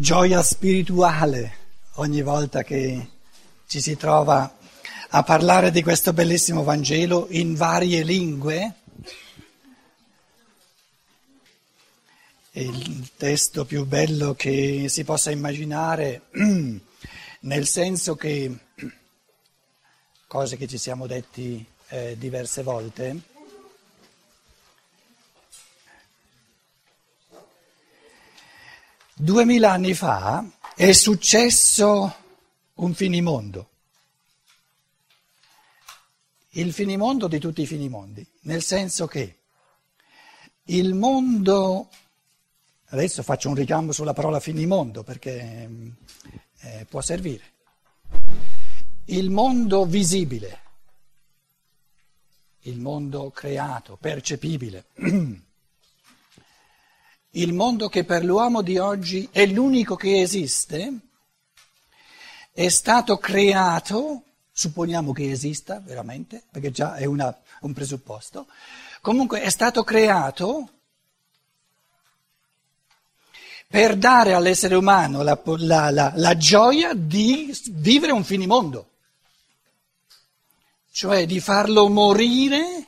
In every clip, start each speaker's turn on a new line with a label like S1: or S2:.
S1: gioia spirituale ogni volta che ci si trova a parlare di questo bellissimo Vangelo in varie lingue. È il testo più bello che si possa immaginare, nel senso che, cose che ci siamo detti eh, diverse volte, Duemila anni fa è successo un finimondo, il finimondo di tutti i finimondi, nel senso che il mondo, adesso faccio un richiamo sulla parola finimondo perché eh, può servire, il mondo visibile, il mondo creato, percepibile. il mondo che per l'uomo di oggi è l'unico che esiste, è stato creato, supponiamo che esista veramente, perché già è una, un presupposto, comunque è stato creato per dare all'essere umano la, la, la, la gioia di vivere un finimondo, cioè di farlo morire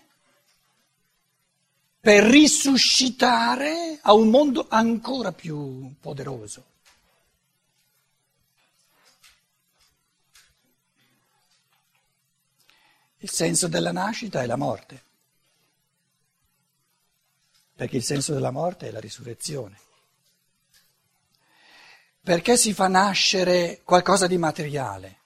S1: per risuscitare a un mondo ancora più poderoso. Il senso della nascita è la morte, perché il senso della morte è la risurrezione. Perché si fa nascere qualcosa di materiale?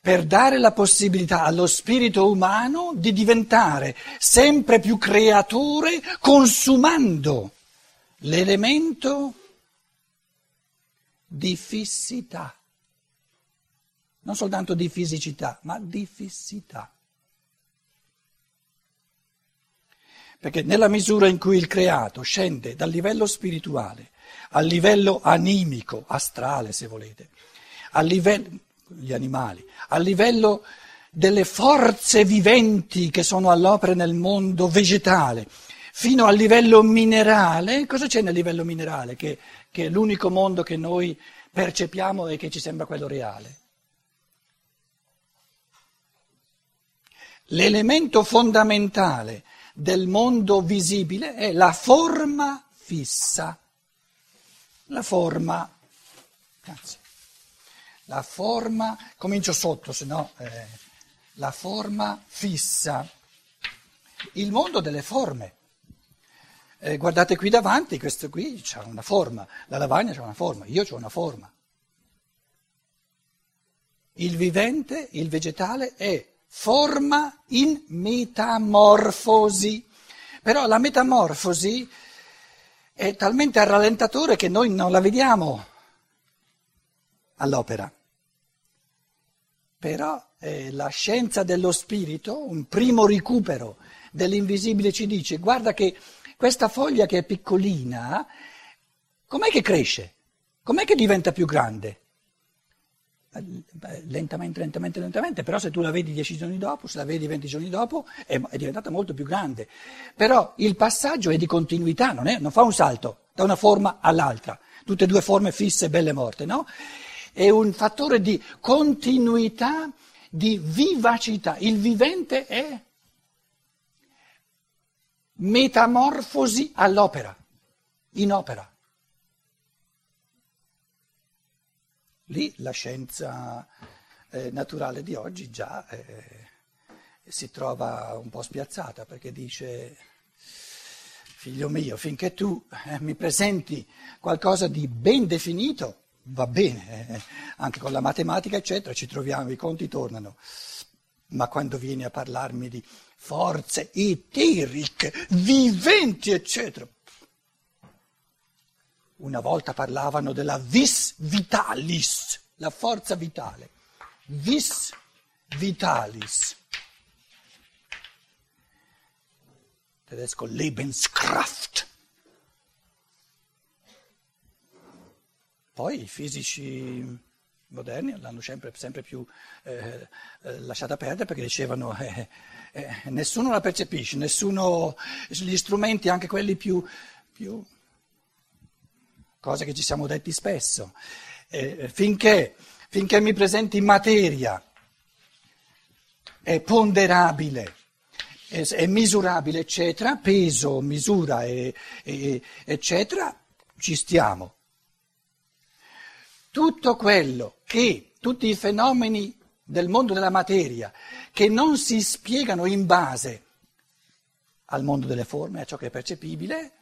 S1: Per dare la possibilità allo spirito umano di diventare sempre più creatore consumando l'elemento di fissità. Non soltanto di fisicità, ma di fissità. Perché nella misura in cui il creato scende dal livello spirituale al livello animico, astrale se volete, al livello gli animali, a livello delle forze viventi che sono all'opera nel mondo vegetale, fino al livello minerale. Cosa c'è nel livello minerale? Che, che è l'unico mondo che noi percepiamo e che ci sembra quello reale. L'elemento fondamentale del mondo visibile è la forma fissa. La forma. Grazie la forma, comincio sotto, se no, eh, la forma fissa, il mondo delle forme. Eh, guardate qui davanti, questo qui ha una forma, la lavagna ha una forma, io ho una forma. Il vivente, il vegetale è forma in metamorfosi. Però la metamorfosi è talmente al rallentatore che noi non la vediamo all'opera. Però eh, la scienza dello spirito, un primo recupero dell'invisibile ci dice, guarda che questa foglia che è piccolina, com'è che cresce? Com'è che diventa più grande? Lentamente, lentamente, lentamente, però se tu la vedi dieci giorni dopo, se la vedi venti giorni dopo, è, è diventata molto più grande. Però il passaggio è di continuità, non, è, non fa un salto da una forma all'altra, tutte e due forme fisse, belle morte, no? È un fattore di continuità, di vivacità. Il vivente è metamorfosi all'opera, in opera. Lì la scienza eh, naturale di oggi già eh, si trova un po' spiazzata perché dice, figlio mio, finché tu eh, mi presenti qualcosa di ben definito, va bene, eh, anche con la matematica, eccetera, ci troviamo, i conti tornano. Ma quando vieni a parlarmi di forze eteriche, viventi, eccetera. Una volta parlavano della vis vitalis, la forza vitale. Vis vitalis. Tedesco Lebenskraft. Poi i fisici moderni l'hanno sempre, sempre più eh, eh, lasciata perdere perché dicevano eh, eh, nessuno la percepisce, nessuno, gli strumenti, anche quelli più, più cosa che ci siamo detti spesso. Eh, finché, finché mi presenti materia è ponderabile, è, è misurabile, eccetera, peso, misura, e, e, eccetera, ci stiamo. Tutto quello che, tutti i fenomeni del mondo della materia che non si spiegano in base al mondo delle forme, a ciò che è percepibile,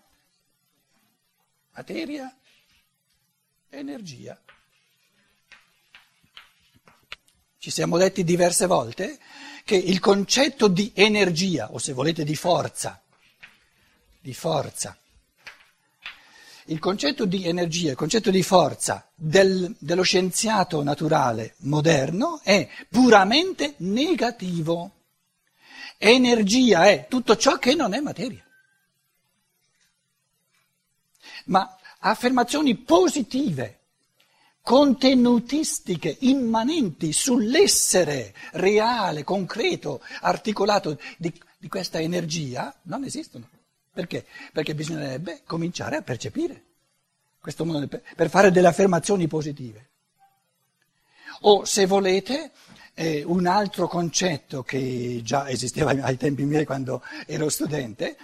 S1: materia, energia. Ci siamo detti diverse volte che il concetto di energia, o se volete di forza, di forza, il concetto di energia, il concetto di forza del, dello scienziato naturale moderno è puramente negativo. Energia è tutto ciò che non è materia. Ma affermazioni positive, contenutistiche, immanenti sull'essere reale, concreto, articolato di, di questa energia non esistono. Perché? Perché bisognerebbe cominciare a percepire questo mondo per fare delle affermazioni positive. O se volete, eh, un altro concetto che già esisteva ai tempi miei quando ero studente,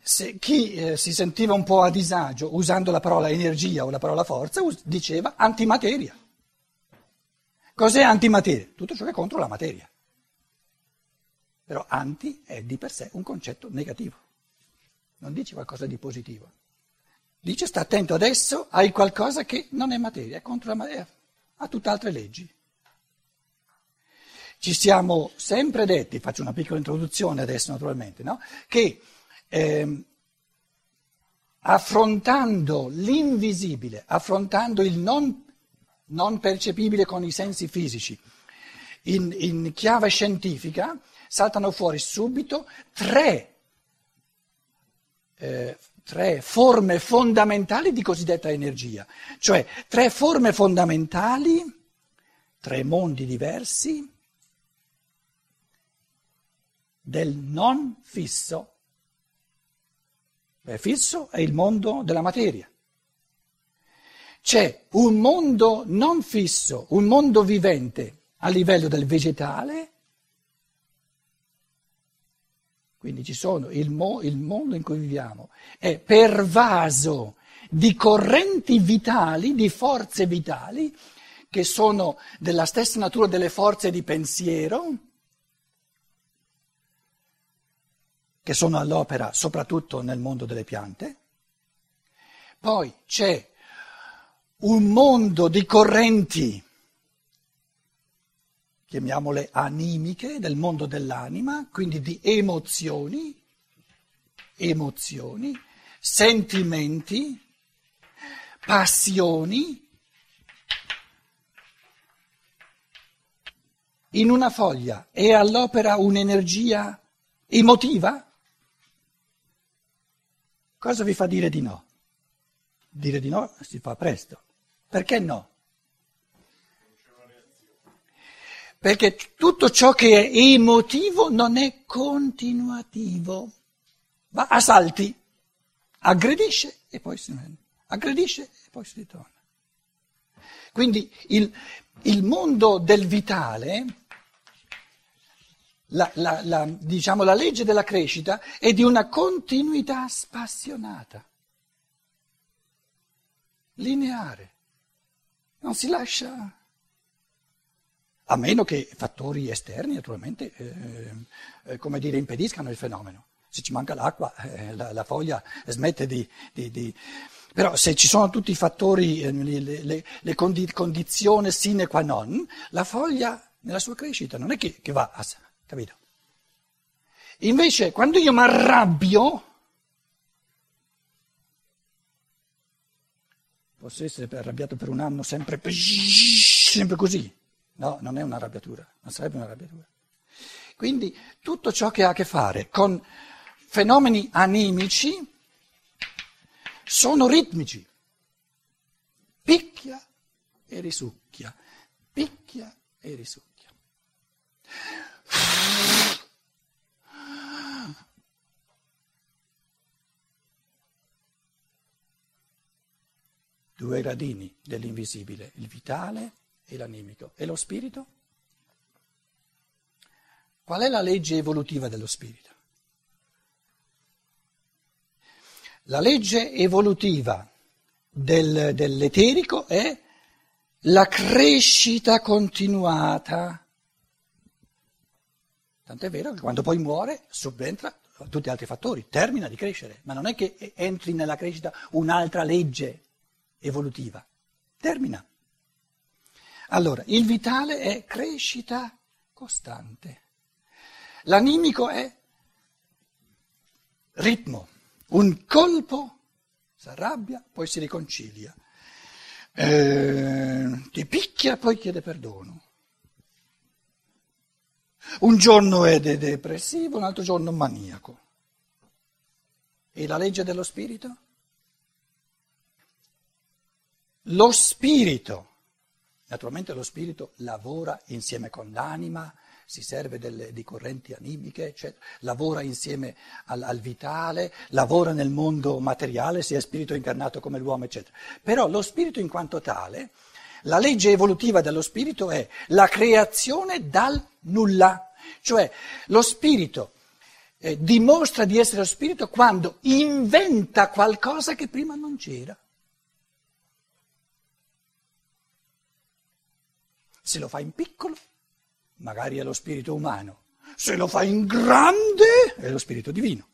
S1: se chi eh, si sentiva un po' a disagio usando la parola energia o la parola forza us- diceva antimateria. Cos'è antimateria? Tutto ciò che è contro la materia. Però anti è di per sé un concetto negativo non dice qualcosa di positivo. Dice sta attento adesso, hai qualcosa che non è materia, è contro la materia, ha tutt'altre leggi. Ci siamo sempre detti, faccio una piccola introduzione adesso naturalmente, no? che eh, affrontando l'invisibile, affrontando il non, non, percepibile con i sensi fisici, in, in chiave scientifica, saltano fuori subito tre eh, tre forme fondamentali di cosiddetta energia, cioè tre forme fondamentali, tre mondi diversi del non fisso. Beh, fisso è il mondo della materia. C'è un mondo non fisso, un mondo vivente a livello del vegetale quindi ci sono, il, mo, il mondo in cui viviamo è pervaso di correnti vitali, di forze vitali, che sono della stessa natura delle forze di pensiero, che sono all'opera soprattutto nel mondo delle piante. Poi c'è un mondo di correnti chiamiamole animiche, del mondo dell'anima, quindi di emozioni, emozioni, sentimenti, passioni. In una foglia è all'opera un'energia emotiva? Cosa vi fa dire di no? Dire di no si fa presto. Perché no? Perché tutto ciò che è emotivo non è continuativo, va a salti, aggredisce e poi si aggredisce e poi si ritorna. Quindi il, il mondo del vitale, la, la, la, diciamo, la legge della crescita è di una continuità spassionata, lineare, non si lascia a meno che fattori esterni naturalmente eh, eh, dire, impediscano il fenomeno. Se ci manca l'acqua, eh, la, la, foglia smette di, di, di, Però se ci sono tutti i fattori, eh, le, le, le condizioni sine qua non, la foglia nella sua crescita non è che, che va a... capito? Invece quando io mi arrabbio, posso essere arrabbiato per un anno sempre, sempre così, No, non è un'arrabbiatura, non sarebbe un'arrabbiatura. Quindi tutto ciò che ha a che fare con fenomeni animici sono ritmici. Picchia e risucchia, picchia e risucchia. due gradini dell'invisibile, il vitale e l'animico. E lo spirito? Qual è la legge evolutiva dello spirito? La legge evolutiva del, dell'eterico è la crescita continuata. Tant'è vero che quando poi muore subentra tutti gli altri fattori, termina di crescere, ma non è che entri nella crescita un'altra legge evolutiva, termina. Allora, il vitale è crescita costante, l'animico è ritmo, un colpo, si arrabbia, poi si riconcilia, eh, ti picchia, poi chiede perdono. Un giorno è de- depressivo, un altro giorno maniaco. E la legge dello spirito? Lo spirito, naturalmente lo spirito lavora insieme con l'anima, si serve delle, di correnti animiche, eccetera. lavora insieme al, al, vitale, lavora nel mondo materiale, sia spirito incarnato come l'uomo, eccetera. Però lo spirito in quanto tale, la legge evolutiva dello spirito è la creazione dal nulla, cioè lo spirito eh, dimostra di essere lo spirito quando inventa qualcosa che prima non c'era. Se lo fa in piccolo, magari è lo spirito umano, se lo fa in grande è lo spirito divino.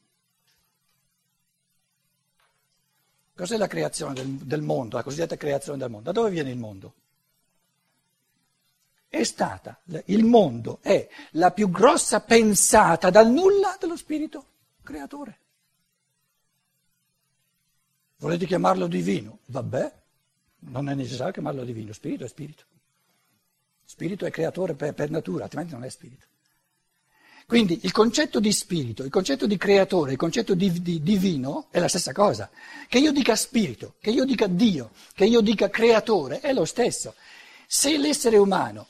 S1: Cos'è la creazione del, del, mondo, la cosiddetta creazione del mondo? Da dove viene il mondo? È stata, il mondo è la più grossa pensata dal nulla dello spirito creatore. Volete chiamarlo divino? Vabbè, non è necessario chiamarlo divino, spirito è spirito. Spirito è creatore per, per natura, altrimenti non è spirito. Quindi il concetto di spirito, il concetto di creatore, il concetto di, di, divino è la stessa cosa. Che io dica spirito, che io dica Dio, che io dica creatore, è lo stesso. Se l'essere umano,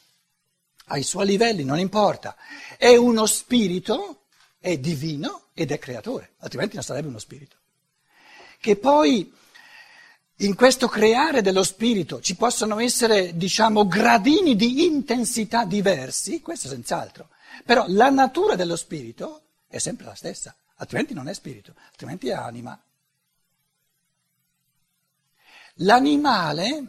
S1: ai suoi livelli, non importa, è uno spirito, è divino ed è creatore, altrimenti non sarebbe uno spirito. Che poi in questo creare dello spirito ci possono essere, diciamo, gradini di intensità diversi, questo senz'altro. Però la natura dello spirito è sempre la stessa, altrimenti non è spirito, altrimenti è anima. L'animale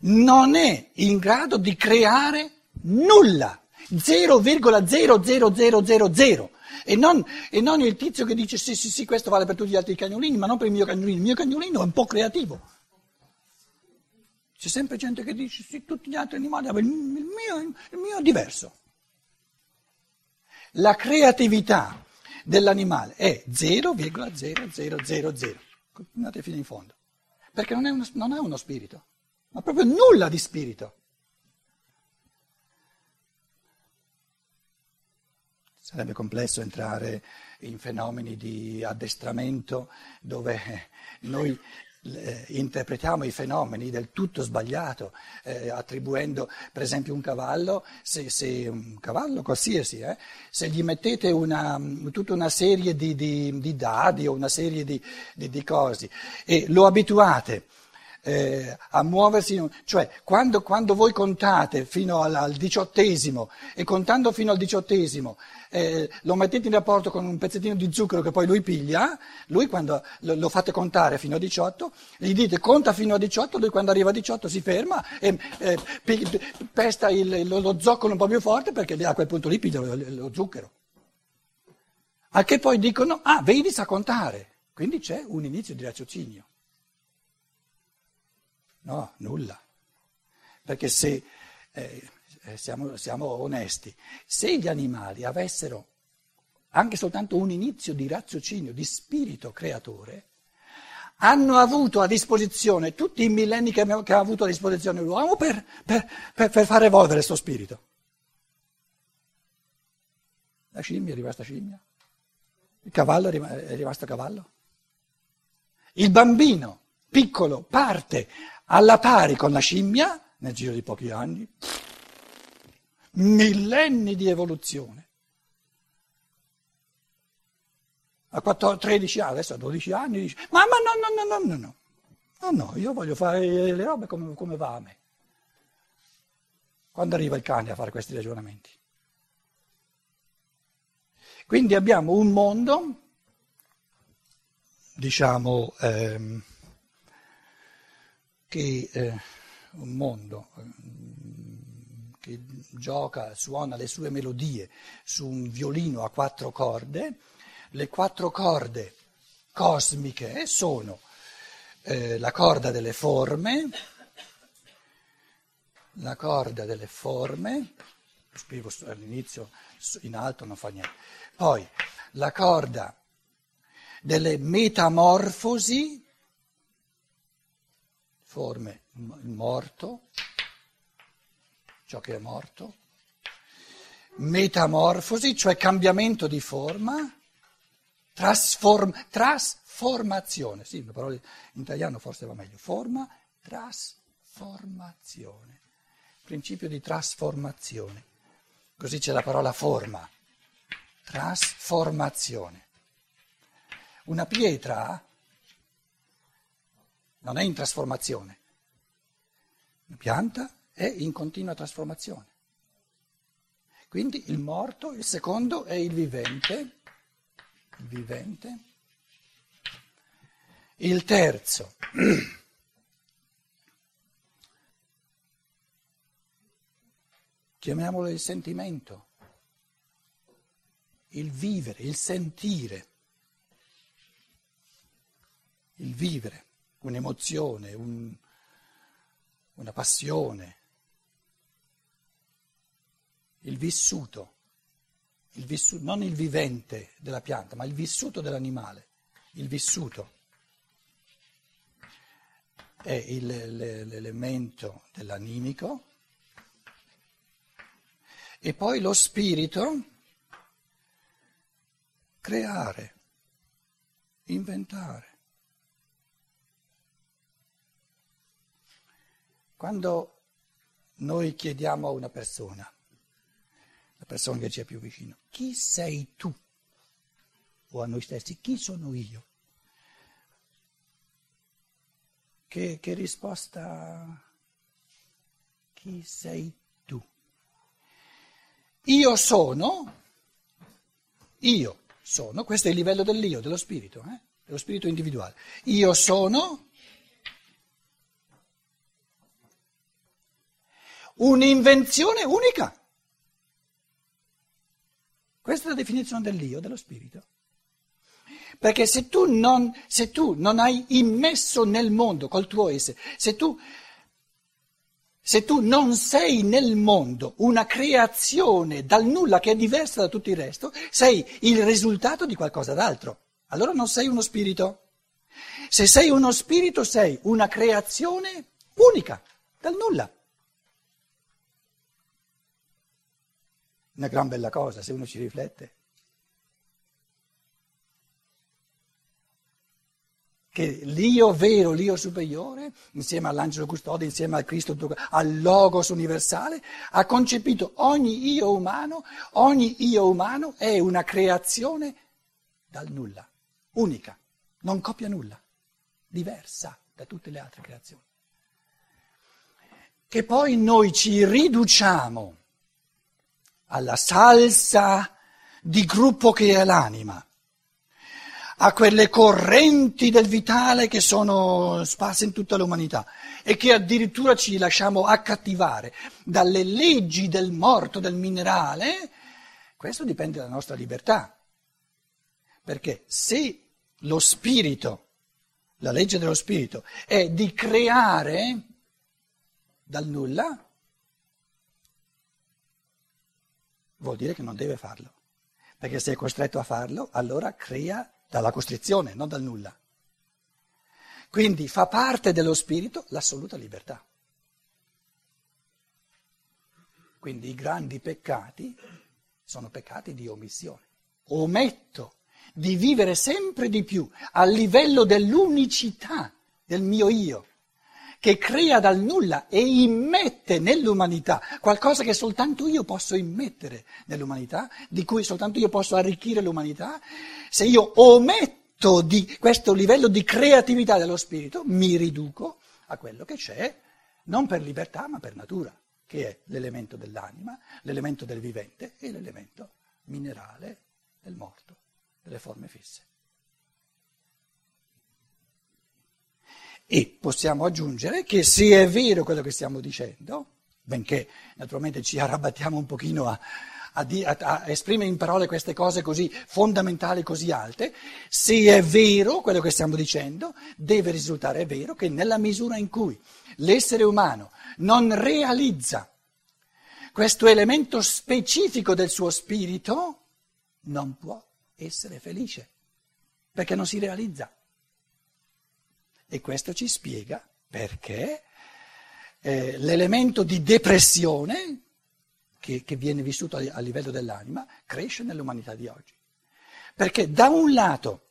S1: non è in grado di creare nulla, 0,00000. E non, e non il tizio che dice sì, sì, sì, questo vale per tutti gli altri cagnolini, ma non per il mio cagnolino. Il mio cagnolino è un po' creativo. C'è sempre gente che dice sì, tutti gli altri animali, il mio, il mio è diverso. La creatività dell'animale è 0,0000. Continuate fino in fondo. Perché non, uno, non ha uno spirito, ma proprio nulla di spirito. Sarebbe complesso entrare in fenomeni di addestramento dove noi eh, interpretiamo i fenomeni del tutto sbagliato, eh, attribuendo per esempio un cavallo, se, se un cavallo qualsiasi, eh, se gli mettete una, tutta una serie di, di, di, dadi o una serie di, di cose e lo abituate eh, a muoversi, cioè quando, quando, voi contate fino al, al diciottesimo e contando fino al diciottesimo eh, lo mettete in rapporto con un pezzettino di zucchero che poi lui piglia, lui quando lo, lo, fate contare fino a 18, gli dite conta fino a 18, lui quando arriva a 18 si ferma e eh, pesta il, lo, lo, zoccolo un po' più forte perché a quel punto lì piglia lo, lo zucchero. A che poi dicono, ah, vedi sa contare, quindi c'è un inizio di raziocinio. No, nulla. Perché se, eh, siamo, siamo onesti, se gli animali avessero anche soltanto un inizio di raziocinio, di spirito creatore, hanno avuto a disposizione tutti i millenni che, ha avuto a disposizione l'uomo per, per, per, per far evolvere questo spirito. La scimmia è rimasta scimmia, il cavallo è rimasto cavallo. Il bambino piccolo parte alla pari con la scimmia nel giro di pochi anni, millenni di evoluzione. A 14, 13 anni, adesso a 12 anni dice, mamma no, no, no, no, no, no. No, no, io voglio fare le robe come, come va a me. Quando arriva il cane a fare questi ragionamenti? Quindi abbiamo un mondo, diciamo, ehm, che eh, un mondo ehm, che gioca, suona le sue melodie su un violino a quattro corde. Le quattro corde cosmiche sono eh, la corda delle forme, la corda delle forme, scrivo all'inizio in alto non fa niente, poi la corda delle metamorfosi, forme il morto, ciò che è morto, metamorfosi, cioè cambiamento di forma, trasform, trasformazione, sì, la parola in italiano forse va meglio, forma, trasformazione, principio di trasformazione, così c'è la parola forma, trasformazione. Una pietra non è in trasformazione, una pianta è in continua trasformazione. Quindi il morto, il secondo è il vivente, il vivente. Il terzo, chiamiamolo il sentimento, il vivere, il sentire, il vivere, un'emozione, un, una passione, il vissuto, il vissuto, non il vivente della pianta, ma il vissuto dell'animale, il vissuto. È il, l'elemento dell'animico. E poi lo spirito creare, inventare. Quando noi chiediamo a una persona, la persona che ci è più vicino, chi sei tu? O a noi stessi, chi sono io? Che, che risposta? Chi sei tu? Io sono, io sono, questo è il livello dell'io, dello spirito, eh? dello spirito individuale. Io sono un'invenzione unica. Questa è la definizione dell'io, dello spirito. Perché se tu non, se tu non hai immesso nel mondo col tuo essere, se tu, se tu non sei nel mondo una creazione dal nulla che è diversa da tutto il resto, sei il risultato di qualcosa d'altro. Allora non sei uno spirito. Se sei uno spirito sei una creazione unica, dal nulla. Una gran bella cosa se uno ci riflette. Che l'io vero, l'io superiore, insieme all'angelo custode, insieme al Cristo, al Logos universale, ha concepito ogni io umano, ogni io umano è una creazione dal nulla, unica, non copia nulla, diversa da tutte le altre creazioni. Che poi noi ci riduciamo alla salsa di gruppo che è l'anima, a quelle correnti del vitale che sono sparse in tutta l'umanità e che addirittura ci lasciamo accattivare dalle leggi del morto, del minerale, questo dipende dalla nostra libertà. Perché se lo spirito, la legge dello spirito, è di creare dal nulla, vuol dire che non deve farlo. Perché se è costretto a farlo, allora crea dalla costrizione, non dal nulla. Quindi fa parte dello spirito l'assoluta libertà. Quindi i grandi peccati sono peccati di omissione. Ometto di vivere sempre di più a livello dell'unicità del mio io che crea dal nulla e immette nell'umanità qualcosa che soltanto io posso immettere nell'umanità, di cui soltanto io posso arricchire l'umanità, se io ometto di, questo livello di creatività dello spirito mi riduco a quello che c'è, non per libertà ma per natura, che è l'elemento dell'anima, l'elemento del vivente e l'elemento minerale del morto, delle forme fisse. E possiamo aggiungere che se è vero quello che stiamo dicendo, benché naturalmente ci arrabattiamo un pochino a, a, a, a, esprimere in parole queste cose così fondamentali, così alte, se è vero quello che stiamo dicendo, deve risultare vero che nella misura in cui l'essere umano non realizza questo elemento specifico del suo spirito, non può essere felice, perché non si realizza. E questo ci spiega perché eh, l'elemento di depressione che, che viene vissuto a, a livello dell'anima cresce nell'umanità di oggi. Perché da un lato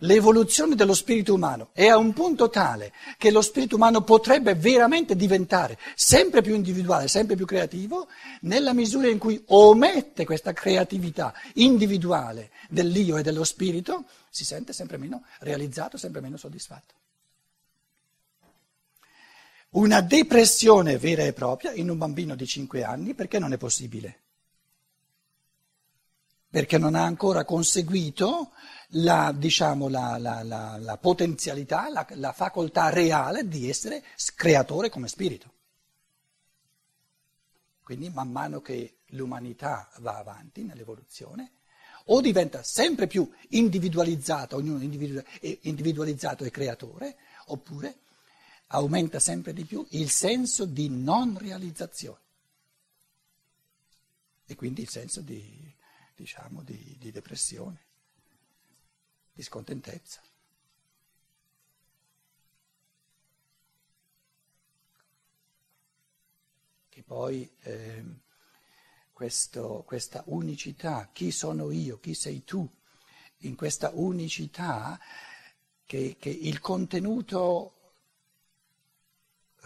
S1: l'evoluzione dello spirito umano è a un punto tale che lo spirito umano potrebbe veramente diventare sempre più individuale, sempre più creativo, nella misura in cui omette questa creatività individuale dell'io e dello spirito, si sente sempre meno realizzato, sempre meno soddisfatto una depressione vera e propria in un bambino di 5 anni perché non è possibile? Perché non ha ancora conseguito la, diciamo, la, la, la potenzialità, la facoltà reale di essere creatore come spirito. Quindi man mano che l'umanità va avanti nell'evoluzione, o diventa sempre più individualizzato, ognuno individualizzato e creatore, oppure aumenta sempre di più il senso di non realizzazione e quindi il senso di, diciamo, di, di depressione, di scontentezza. Che poi eh, questo, questa unicità, chi sono io, chi sei tu, in questa unicità che, che il contenuto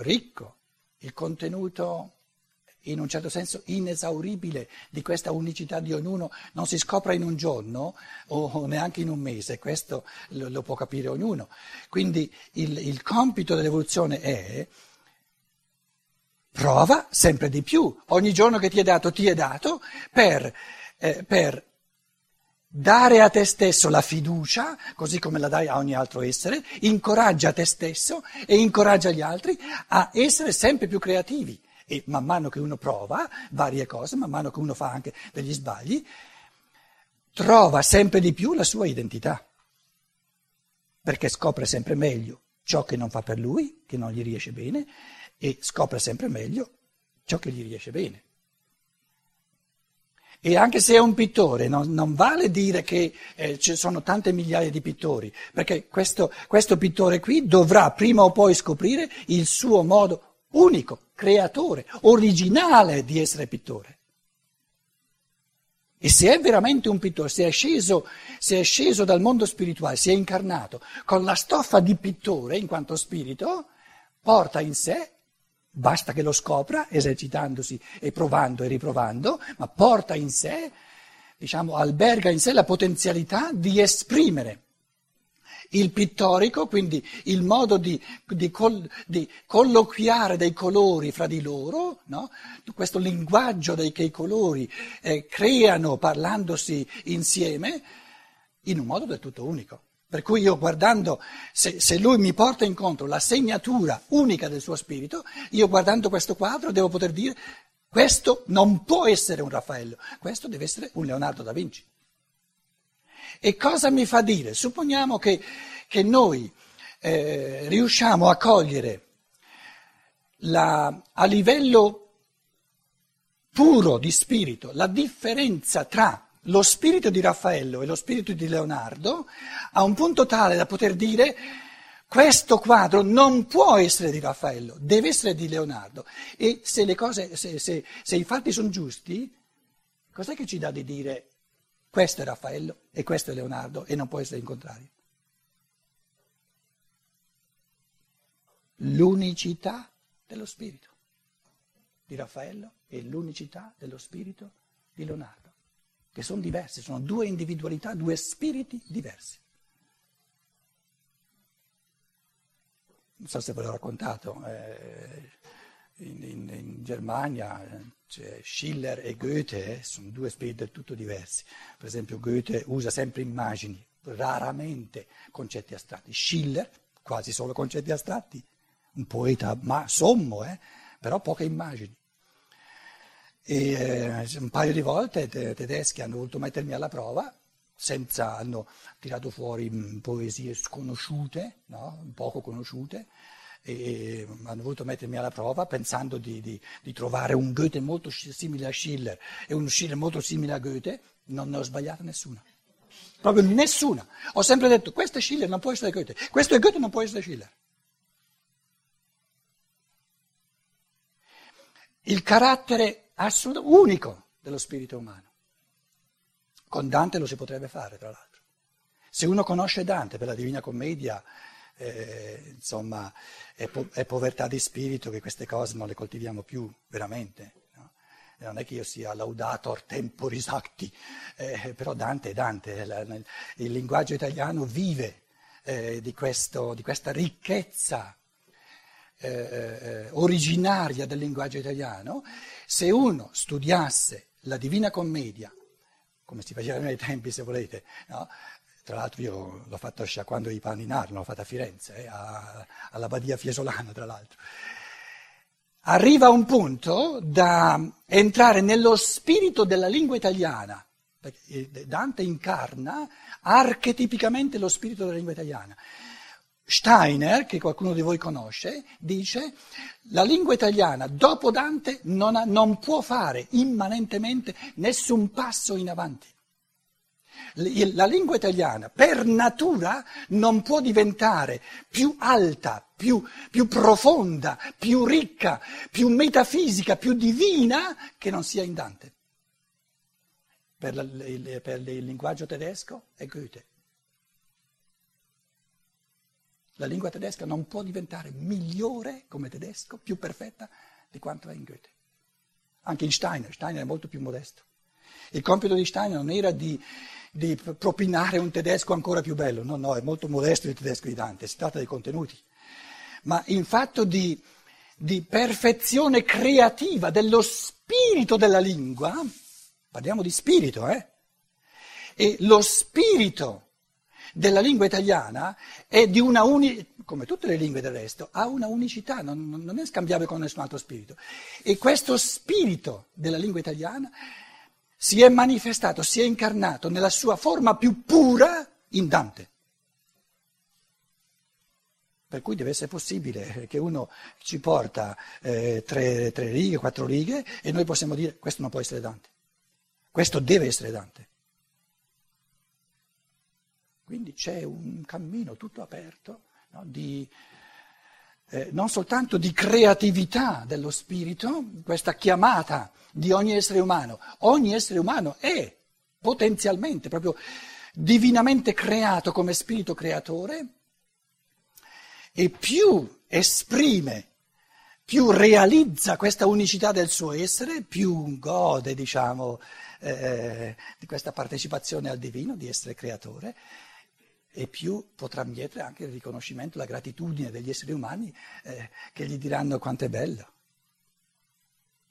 S1: ricco, il contenuto in un certo senso inesauribile di questa unicità di ognuno non si scopre in un giorno o neanche in un mese, questo lo, lo può capire ognuno. Quindi il, il compito dell'evoluzione è prova sempre di più, ogni giorno che ti è dato ti è dato per, eh, per Dare a te stesso la fiducia, così come la dai a ogni altro essere, incoraggia te stesso e incoraggia gli altri a essere sempre più creativi. E man mano che uno prova varie cose, man mano che uno fa anche degli sbagli, trova sempre di più la sua identità. Perché scopre sempre meglio ciò che non fa per lui, che non gli riesce bene, e scopre sempre meglio ciò che gli riesce bene. E anche se è un pittore, non, non vale dire che eh, ci sono tante migliaia di pittori, perché questo, questo pittore qui dovrà prima o poi scoprire il suo modo unico, creatore, originale di essere pittore. E se è veramente un pittore, se è, sceso, se è sceso dal mondo spirituale, si è incarnato con la stoffa di pittore in quanto spirito, porta in sé Basta che lo scopra esercitandosi e provando e riprovando, ma porta in sé, diciamo, alberga in sé la potenzialità di esprimere il pittorico, quindi il modo di, di, col, di colloquiare dei colori fra di loro, no? questo linguaggio dei, che i colori eh, creano parlandosi insieme, in un modo del tutto unico. Per cui io guardando, se, se, lui mi porta incontro la segnatura unica del suo spirito, io guardando questo quadro devo poter dire, questo non può essere un Raffaello, questo deve essere un Leonardo da Vinci. E cosa mi fa dire? Supponiamo che, che noi eh, riusciamo a cogliere la, a livello puro di spirito la differenza tra lo spirito di Raffaello e lo spirito di Leonardo a un punto tale da poter dire questo quadro non può essere di Raffaello, deve essere di Leonardo. E se, le cose, se, se, se i fatti sono giusti, cos'è che ci dà di dire questo è Raffaello e questo è Leonardo e non può essere in contrario? L'unicità dello spirito di Raffaello e l'unicità dello spirito di Leonardo che sono diverse, sono due individualità, due spiriti diversi. Non so se ve l'ho raccontato, eh, in, in, in, Germania cioè Schiller e Goethe eh, sono due spiriti del tutto diversi. Per esempio Goethe usa sempre immagini, raramente concetti astratti. Schiller quasi solo concetti astratti, un poeta ma sommo, eh, però poche immagini. E eh, un paio di volte i tedeschi hanno voluto mettermi alla prova, senza, hanno tirato fuori mm, poesie sconosciute, no? poco conosciute, e hanno voluto mettermi alla prova pensando di, di, di, trovare un Goethe molto simile a Schiller e un Schiller molto simile a Goethe, non ne ho sbagliata nessuna. Proprio nessuna. Ho sempre detto, questo è Schiller, non può essere Goethe, questo è Goethe, non può essere Schiller. Il carattere assolutamente unico dello spirito umano. Con Dante lo si potrebbe fare, tra l'altro. Se uno conosce Dante per la Divina Commedia, eh, insomma, è, po- è, povertà di spirito che queste cose non le coltiviamo più veramente. No? Non è che io sia laudator temporis acti, eh, però Dante è Dante, la, il linguaggio italiano vive eh, di, questo, di, questa ricchezza eh, eh, originaria del linguaggio italiano. Se uno studiasse la Divina Commedia, come si faceva nei tempi se volete, no? Tra l'altro io l'ho fatto sciacquando i panni in arno, l'ho fatta a Firenze, eh, a, alla Badia Fiesolana tra l'altro. Arriva a un punto da entrare nello spirito della lingua italiana, perché Dante incarna archetipicamente lo spirito della lingua italiana. Steiner, che qualcuno di voi conosce, dice la lingua italiana dopo Dante non, ha, non può fare immanentemente nessun passo in avanti. La lingua italiana per natura non può diventare più alta, più, più, profonda, più ricca, più metafisica, più divina che non sia in Dante. Per, la, per il linguaggio tedesco è Goethe. La lingua tedesca non può diventare migliore come tedesco, più perfetta di quanto è in Goethe. Anche in Steiner, Steiner è molto più modesto. Il compito di Steiner non era di di propinare un tedesco ancora più bello, no, no, è molto modesto il tedesco di Dante, si tratta dei contenuti, ma in fatto di, di perfezione creativa dello spirito della lingua, parliamo di spirito, eh? E lo spirito della lingua italiana è di una unicità, come tutte le lingue del resto, ha una unicità, non, non è scambiabile con nessun altro spirito. E questo spirito della lingua italiana si è manifestato, si è incarnato nella sua forma più pura in Dante. Per cui deve essere possibile che uno ci porta eh, tre, tre righe, quattro righe e noi possiamo dire questo non può essere Dante, questo deve essere Dante. Quindi c'è un cammino tutto aperto no, di, eh, non soltanto di creatività dello spirito, questa chiamata di ogni essere umano. Ogni essere umano è potenzialmente, proprio divinamente creato come spirito creatore e più esprime, più realizza questa unicità del suo essere, più gode, diciamo, eh, di questa partecipazione al divino, di essere creatore, e più potrà mietere anche il riconoscimento, la gratitudine degli esseri umani eh, che gli diranno quanto è bello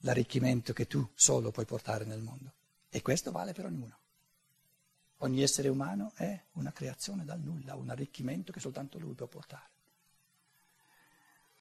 S1: l'arricchimento che tu solo puoi portare nel mondo. E questo vale per ognuno. Ogni essere umano è una creazione dal nulla, un arricchimento che soltanto lui può portare.